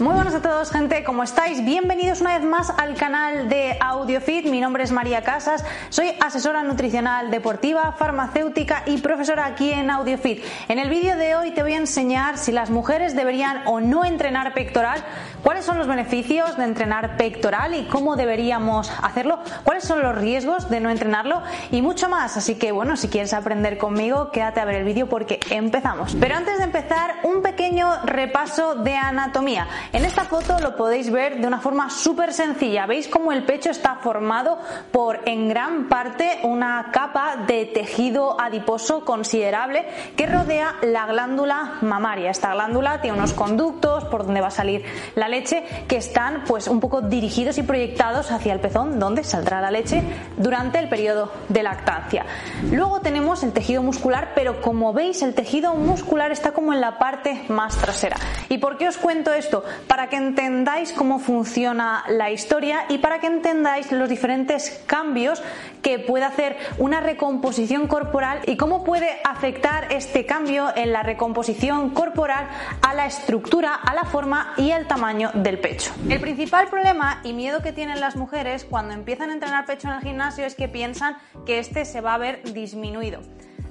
Muy buenas a todos, gente, ¿cómo estáis? Bienvenidos una vez más al canal de AudioFit. Mi nombre es María Casas, soy asesora nutricional deportiva, farmacéutica y profesora aquí en AudioFit. En el vídeo de hoy te voy a enseñar si las mujeres deberían o no entrenar pectoral, cuáles son los beneficios de entrenar pectoral y cómo deberíamos hacerlo, cuáles son los riesgos de no entrenarlo y mucho más. Así que bueno, si quieres aprender conmigo, quédate a ver el vídeo porque empezamos. Pero antes de empezar, un pequeño repaso de anatomía. En esta foto lo podéis ver de una forma súper sencilla. Veis cómo el pecho está formado por en gran parte una capa de tejido adiposo considerable que rodea la glándula mamaria. Esta glándula tiene unos conductos por donde va a salir la leche que están pues un poco dirigidos y proyectados hacia el pezón donde saldrá la leche durante el periodo de lactancia. Luego tenemos el tejido muscular, pero como veis el tejido muscular está como en la parte más trasera. ¿Y por qué os cuento esto? para que entendáis cómo funciona la historia y para que entendáis los diferentes cambios que puede hacer una recomposición corporal y cómo puede afectar este cambio en la recomposición corporal a la estructura, a la forma y el tamaño del pecho. El principal problema y miedo que tienen las mujeres cuando empiezan a entrenar pecho en el gimnasio es que piensan que este se va a ver disminuido.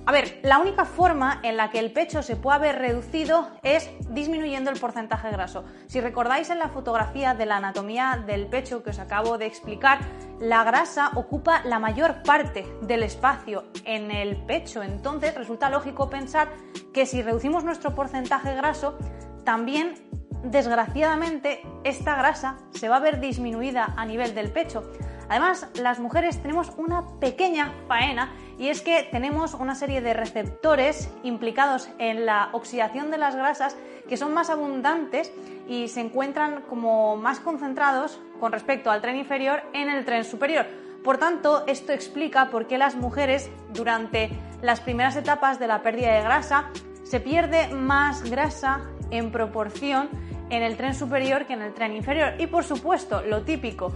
A ver, la única forma en la que el pecho se puede haber reducido es disminuyendo el porcentaje graso. Si recordáis en la fotografía de la anatomía del pecho que os acabo de explicar, la grasa ocupa la mayor parte del espacio en el pecho. Entonces resulta lógico pensar que si reducimos nuestro porcentaje graso, también desgraciadamente esta grasa se va a ver disminuida a nivel del pecho. Además, las mujeres tenemos una pequeña faena y es que tenemos una serie de receptores implicados en la oxidación de las grasas que son más abundantes y se encuentran como más concentrados con respecto al tren inferior en el tren superior. Por tanto, esto explica por qué las mujeres durante las primeras etapas de la pérdida de grasa se pierde más grasa en proporción en el tren superior que en el tren inferior. Y por supuesto, lo típico,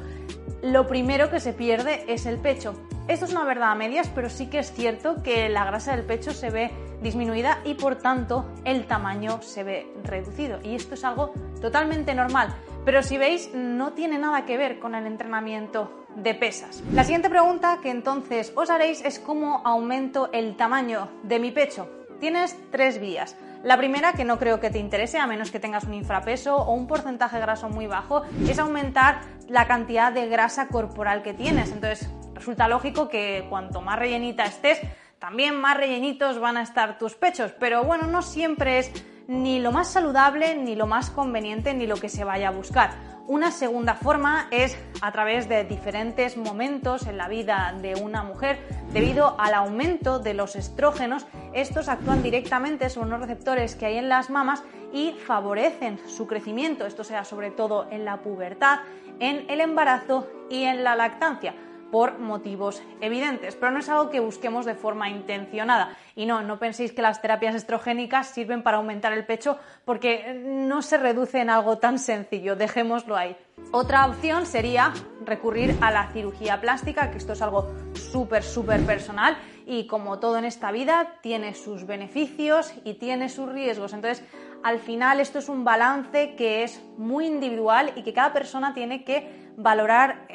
lo primero que se pierde es el pecho. Esto es una verdad a medias, pero sí que es cierto que la grasa del pecho se ve disminuida y por tanto el tamaño se ve reducido. Y esto es algo totalmente normal. Pero si veis, no tiene nada que ver con el entrenamiento de pesas. La siguiente pregunta que entonces os haréis es cómo aumento el tamaño de mi pecho. Tienes tres vías. La primera, que no creo que te interese, a menos que tengas un infrapeso o un porcentaje graso muy bajo, es aumentar la cantidad de grasa corporal que tienes. Entonces, resulta lógico que cuanto más rellenita estés, también más rellenitos van a estar tus pechos. Pero bueno, no siempre es ni lo más saludable, ni lo más conveniente, ni lo que se vaya a buscar. Una segunda forma es a través de diferentes momentos en la vida de una mujer debido al aumento de los estrógenos. Estos actúan directamente sobre unos receptores que hay en las mamas y favorecen su crecimiento. Esto sea sobre todo en la pubertad, en el embarazo y en la lactancia por motivos evidentes, pero no es algo que busquemos de forma intencionada. Y no, no penséis que las terapias estrogénicas sirven para aumentar el pecho porque no se reduce en algo tan sencillo, dejémoslo ahí. Otra opción sería recurrir a la cirugía plástica, que esto es algo súper, súper personal y como todo en esta vida tiene sus beneficios y tiene sus riesgos. Entonces, al final esto es un balance que es muy individual y que cada persona tiene que valorar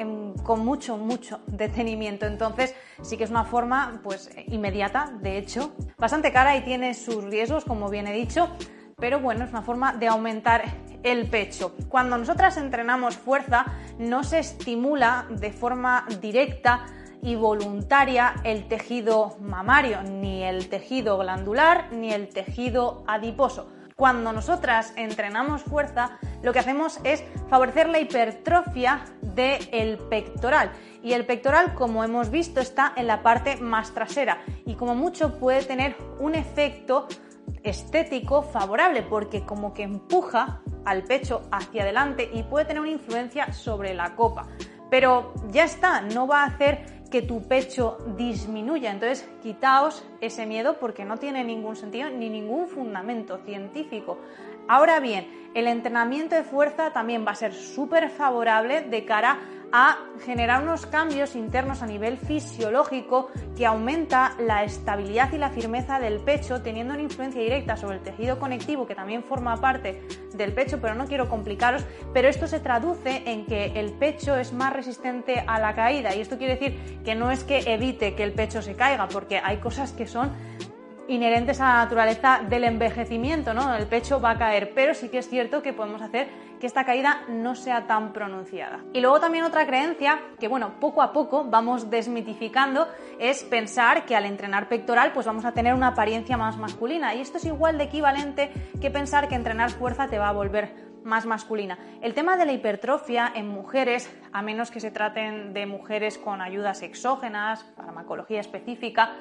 con mucho, mucho detenimiento. Entonces, sí que es una forma, pues, inmediata, de hecho, bastante cara y tiene sus riesgos, como bien he dicho, pero bueno, es una forma de aumentar el pecho. Cuando nosotras entrenamos fuerza, no se estimula de forma directa y voluntaria el tejido mamario, ni el tejido glandular, ni el tejido adiposo. Cuando nosotras entrenamos fuerza, lo que hacemos es favorecer la hipertrofia del pectoral. Y el pectoral, como hemos visto, está en la parte más trasera y como mucho puede tener un efecto estético favorable porque como que empuja al pecho hacia adelante y puede tener una influencia sobre la copa. Pero ya está, no va a hacer que tu pecho disminuya. Entonces, quitaos ese miedo porque no tiene ningún sentido ni ningún fundamento científico. Ahora bien, el entrenamiento de fuerza también va a ser súper favorable de cara a generar unos cambios internos a nivel fisiológico que aumenta la estabilidad y la firmeza del pecho, teniendo una influencia directa sobre el tejido conectivo que también forma parte del pecho, pero no quiero complicaros, pero esto se traduce en que el pecho es más resistente a la caída. Y esto quiere decir que no es que evite que el pecho se caiga, porque hay cosas que son inherentes a la naturaleza del envejecimiento, ¿no? El pecho va a caer, pero sí que es cierto que podemos hacer que esta caída no sea tan pronunciada. Y luego también otra creencia que, bueno, poco a poco vamos desmitificando es pensar que al entrenar pectoral pues vamos a tener una apariencia más masculina y esto es igual de equivalente que pensar que entrenar fuerza te va a volver más masculina. El tema de la hipertrofia en mujeres, a menos que se traten de mujeres con ayudas exógenas, farmacología específica,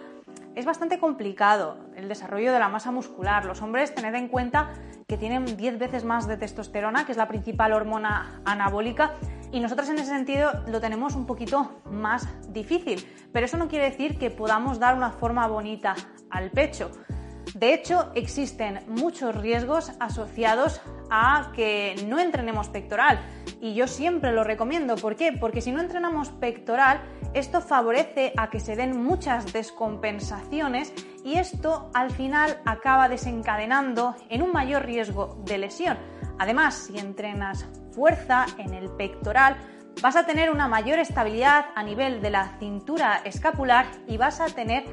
es bastante complicado el desarrollo de la masa muscular. Los hombres, tened en cuenta que tienen 10 veces más de testosterona, que es la principal hormona anabólica, y nosotros en ese sentido lo tenemos un poquito más difícil. Pero eso no quiere decir que podamos dar una forma bonita al pecho. De hecho, existen muchos riesgos asociados a que no entrenemos pectoral. Y yo siempre lo recomiendo. ¿Por qué? Porque si no entrenamos pectoral, esto favorece a que se den muchas descompensaciones y esto al final acaba desencadenando en un mayor riesgo de lesión. Además, si entrenas fuerza en el pectoral, vas a tener una mayor estabilidad a nivel de la cintura escapular y vas a tener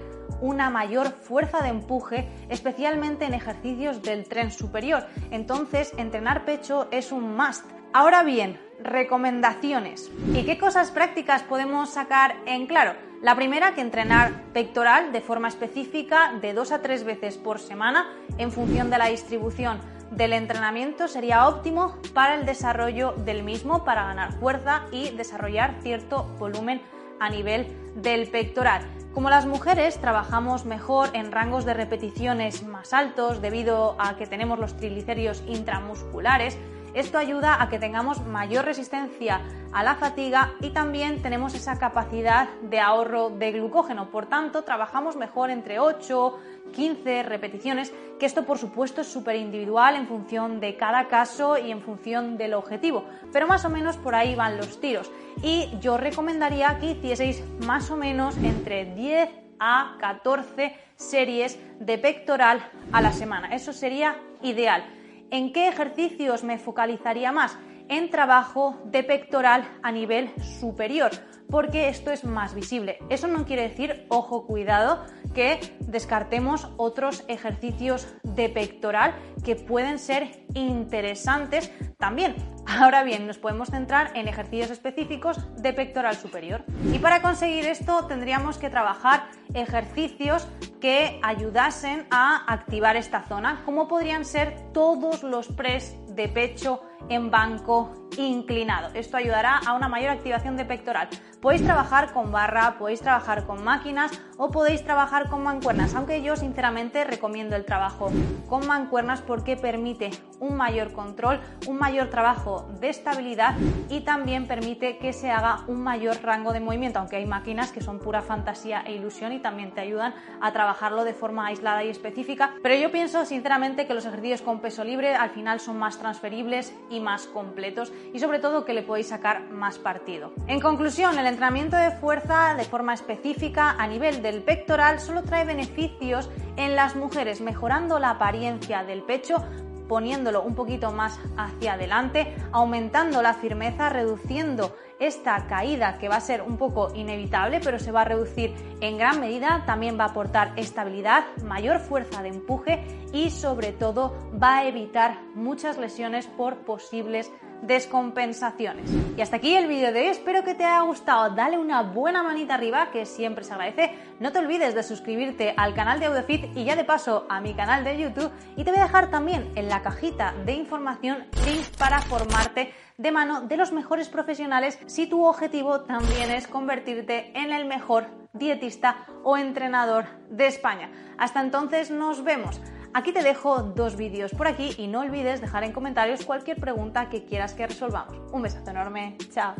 una mayor fuerza de empuje, especialmente en ejercicios del tren superior. Entonces, entrenar pecho es un must. Ahora bien, recomendaciones. ¿Y qué cosas prácticas podemos sacar en claro? La primera, que entrenar pectoral de forma específica de dos a tres veces por semana en función de la distribución del entrenamiento sería óptimo para el desarrollo del mismo, para ganar fuerza y desarrollar cierto volumen a nivel del pectoral. Como las mujeres trabajamos mejor en rangos de repeticiones más altos debido a que tenemos los triglicéridos intramusculares, esto ayuda a que tengamos mayor resistencia a la fatiga y también tenemos esa capacidad de ahorro de glucógeno. Por tanto, trabajamos mejor entre 8, 15 repeticiones, que esto por supuesto es súper individual en función de cada caso y en función del objetivo, pero más o menos por ahí van los tiros. Y yo recomendaría que hicieseis más o menos entre 10 a 14 series de pectoral a la semana. Eso sería ideal. ¿En qué ejercicios me focalizaría más? En trabajo de pectoral a nivel superior, porque esto es más visible. Eso no quiere decir, ojo, cuidado, que descartemos otros ejercicios de pectoral que pueden ser interesantes también. Ahora bien, nos podemos centrar en ejercicios específicos de pectoral superior. Y para conseguir esto tendríamos que trabajar ejercicios que ayudasen a activar esta zona, como podrían ser todos los press de pecho en banco inclinado. Esto ayudará a una mayor activación de pectoral. Podéis trabajar con barra, podéis trabajar con máquinas o podéis trabajar con mancuernas, aunque yo sinceramente recomiendo el trabajo con mancuernas porque permite un mayor control, un mayor trabajo de estabilidad y también permite que se haga un mayor rango de movimiento, aunque hay máquinas que son pura fantasía e ilusión y también te ayudan a trabajarlo de forma aislada y específica, pero yo pienso sinceramente que los ejercicios con peso libre al final son más transferibles y más completos y sobre todo que le podéis sacar más partido. En conclusión, el entrenamiento de fuerza de forma específica a nivel del pectoral solo trae beneficios en las mujeres, mejorando la apariencia del pecho, poniéndolo un poquito más hacia adelante, aumentando la firmeza, reduciendo esta caída que va a ser un poco inevitable, pero se va a reducir en gran medida, también va a aportar estabilidad, mayor fuerza de empuje y sobre todo va a evitar muchas lesiones por posibles descompensaciones. Y hasta aquí el vídeo de hoy, espero que te haya gustado, dale una buena manita arriba que siempre se agradece, no te olvides de suscribirte al canal de AudioFit y ya de paso a mi canal de YouTube y te voy a dejar también en la cajita de información links para formarte de mano de los mejores profesionales si tu objetivo también es convertirte en el mejor dietista o entrenador de España. Hasta entonces nos vemos. Aquí te dejo dos vídeos por aquí y no olvides dejar en comentarios cualquier pregunta que quieras que resolvamos. Un besazo enorme, chao.